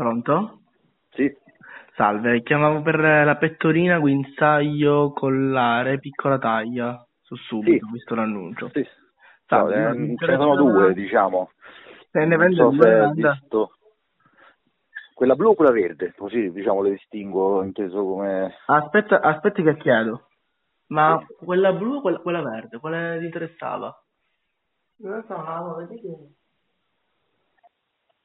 Pronto? Sì, Salve, chiamavo per la pettorina, guinzaglio, collare, piccola taglia. Su subito, Sì. visto l'annuncio. sì. Salve, No, eh, ce ne sono interessava- due, diciamo. Se ne Non vende so due, se hai venda. visto. Quella blu o quella verde, così diciamo le distingo, inteso come... Aspetta, aspetti che chiedo. Ma quella blu o quella, quella verde? Quale ti interessava?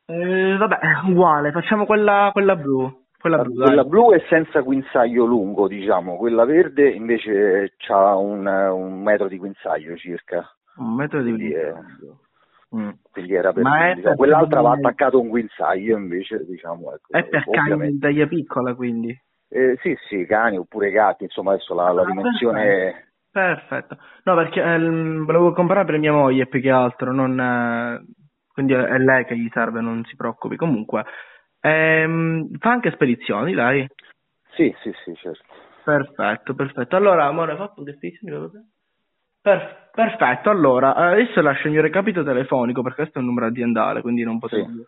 Eh, vabbè, uguale, facciamo quella, quella blu. Quella blu. Quella blu è senza guinzaglio lungo, diciamo. Quella verde invece ha un, un metro di guinzaglio circa. Un metro di è- Mm. Quindi era per... È diciamo, quell'altra va attaccato un guinzaglio invece, diciamo. Ecco, È per cani di taglia piccola, quindi. Eh, sì, sì, cani oppure gatti, insomma adesso la, la Ah, dimensione... Perfetto. No, perché ehm, volevo comprare per mia moglie più che altro, non, eh, quindi è lei che gli serve, non si preoccupi. Comunque, ehm, fa anche spedizioni, dai. Sì, sì, sì, certo. Perfetto, perfetto. Allora, amore, fatto che spedizioni? Per- perfetto, allora, eh, adesso lascio il mio recapito telefonico perché questo è un numero aziendale, quindi non potevo... Sì.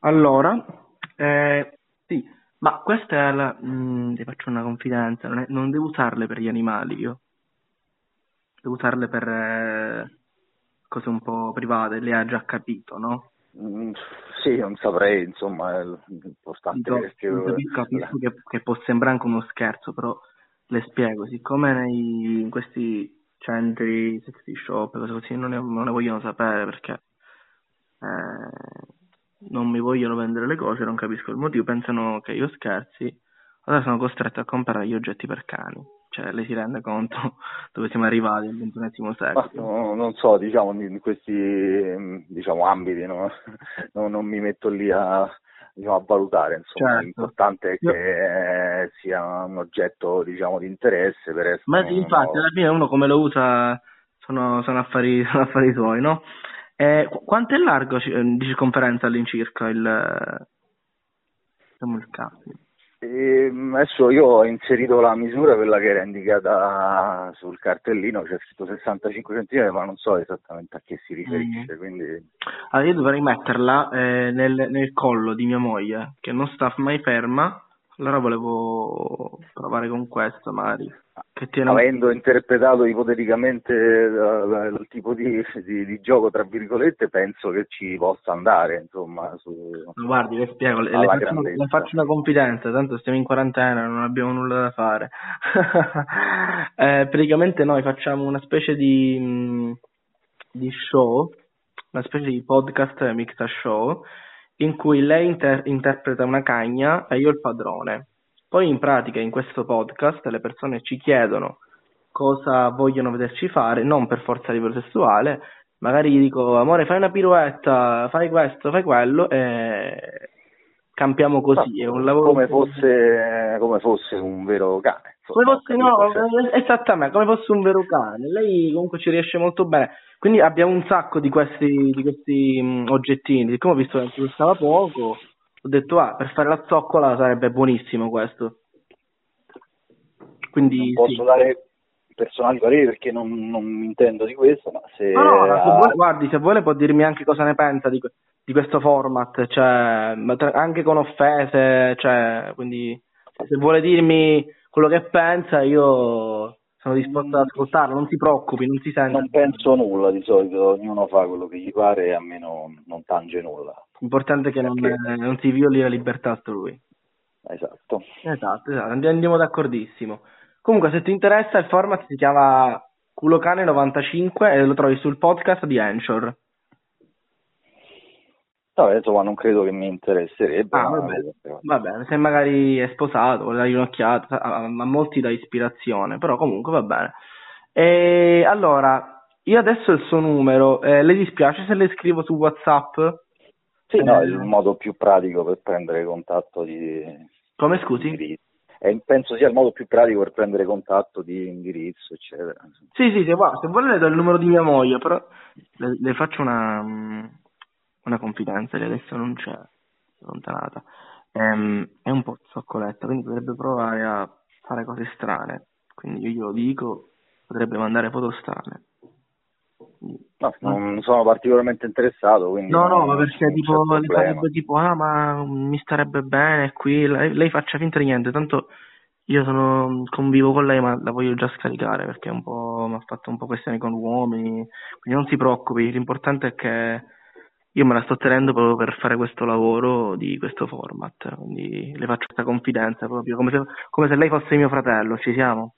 Allora, eh, sì, ma questa è la... mm, ti faccio una confidenza, non, è- non devo usarle per gli animali io. Devo usarle per eh, cose un po' private, lei ha già capito, no? Mm, sì, non saprei, insomma, l'importante è che... capisco, capisco che, che può sembrare anche uno scherzo, però le spiego, siccome nei, in questi centri, sexy shop, cose così, non ne, non ne vogliono sapere perché eh, non mi vogliono vendere le cose, non capisco il motivo, pensano che io scherzi, allora sono costretto a comprare gli oggetti per cani. Cioè, lei si rende conto dove siamo arrivati al ventunesimo Ma secolo. no, non so, diciamo, in questi mm, diciamo, ambiti no? No, non mi metto lì a, diciamo, a valutare, insomma, Certo. l'importante è Io- che eh, sia un oggetto, diciamo, di interesse per essere... Ma infatti, alla fine uno come lo usa sono, sono, affari, sono affari suoi, no? Eh, qu- quanto è largo eh, di circonferenza all'incirca il, eh, diciamo il cambio? E, mm, adesso io ho inserito la misura, quella che era indicata sul cartellino, c'è scritto 65 cm, ma non so esattamente a che si riferisce, quindi... Allora io dovrei metterla eh, nel, nel collo di mia moglie, che non sta mai ferma, allora volevo provare con questo magari, tiene Avendo interpretato ipoteticamente eh, il tipo di, di- di gioco, tra virgolette, penso che ci possa andare, insomma, su... Guardi, le spiego, le, le faccio, le faccio una confidenza, tanto stiamo in quarantena, non abbiamo nulla da fare. Eh, praticamente noi facciamo una specie di, mh, di show, una specie di podcast mixta show, in cui lei inter- interpreta una cagna e io il padrone. Poi in pratica in questo podcast le persone ci chiedono cosa vogliono vederci fare, non per forza a livello sessuale, magari gli dico amore fai una pirouetta, fai questo, fai quello e campiamo così, è un lavoro come fosse, come fosse un vero cane. come fosse, no, esattamente, come fosse un vero cane. Lei comunque ci riesce molto bene. Quindi abbiamo un sacco di questi, di questi mh, oggettini. Siccome ho visto che costava poco, ho detto, ah, per fare la zoccola sarebbe buonissimo questo. Quindi, Non sì. posso dare personali pareri perché non, non mi intendo di questo, ma se... No, no, ma se vuole, guardi, se vuole può dirmi anche cosa ne pensa di, di questo format, cioè, anche con offese, cioè, quindi se vuole dirmi quello che pensa, io sono disposto ad ascoltarlo, non si preoccupi, non si senta. non penso nulla di solito, ognuno fa quello che gli pare e a me non, non tange nulla. L'importante è che non, Perché- eh, non si violi la libertà altrui. Esatto. Esatto, esatto, andi- andiamo d'accordissimo. Comunque, se ti interessa, il format si chiama Culocane95 e lo trovi sul podcast di Anchor. Vabbè, insomma, non credo che mi interesserebbe. Ah, ma- va bene. Se magari è sposato, vuole dargli un'occhiata, a, a molti dà ispirazione, però comunque va bene. E allora, io adesso il suo numero, eh, le dispiace se le scrivo su WhatsApp? Sì, no, è Eh, il modo più pratico per prendere contatto di Come scusi? indirizzo. E penso sia il modo più pratico per prendere contatto di indirizzo, eccetera. Sì, sì, se, vuole, se vuole le do il numero di mia moglie, però le, le faccio una, mm, una confidenza, lei adesso non c'è, è allontanata. Ehm, è un po' zoccoletta, quindi potrebbe provare a fare cose strane. Quindi io glielo dico, potrebbe mandare foto strane. No, non sono particolarmente interessato, quindi... No, no, ma perché tipo, le farebbe tipo, ah, ma mi starebbe bene qui, lei, lei faccia finta di niente, tanto io sono, convivo con lei, ma la voglio già scaricare perché un po', mi ha fatto un po' questioni con uomini, quindi non si preoccupi, l'importante è che io me la sto tenendo proprio per fare questo lavoro di questo format, quindi le faccio questa confidenza proprio, come se, come se lei fosse mio fratello, ci siamo?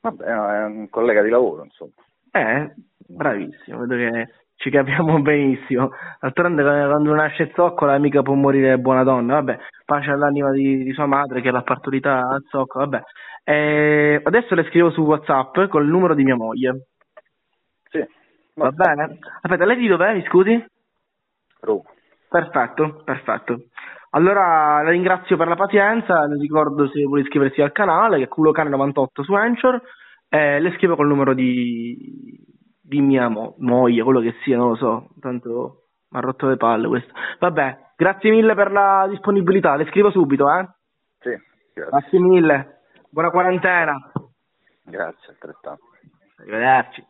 Vabbè, è un collega di lavoro, insomma. Eh, bravissimo, vedo che ci capiamo benissimo. D'altronde quando nasce zoccola mica può morire buona donna, vabbè, pace all'anima di, di sua madre che l'ha partorita a zoccola, vabbè. E adesso le scrivo su Whatsapp con il numero di mia moglie. Sì. Va bene? Aspetta, lei di dov'è, mi scusi? Roma. Perfetto, perfetto. Allora la ringrazio per la pazienza, le ricordo se vuole iscriversi al canale, che è Culocane98 su Anchor, eh, le scrivo col numero di, di mia mo- moglie, quello che sia, non lo so, tanto mi ha rotto le palle questo. Vabbè, grazie mille per la disponibilità, le scrivo subito, eh? Sì, grazie. Grazie mille, buona quarantena. Grazie, altrettanto. Arrivederci.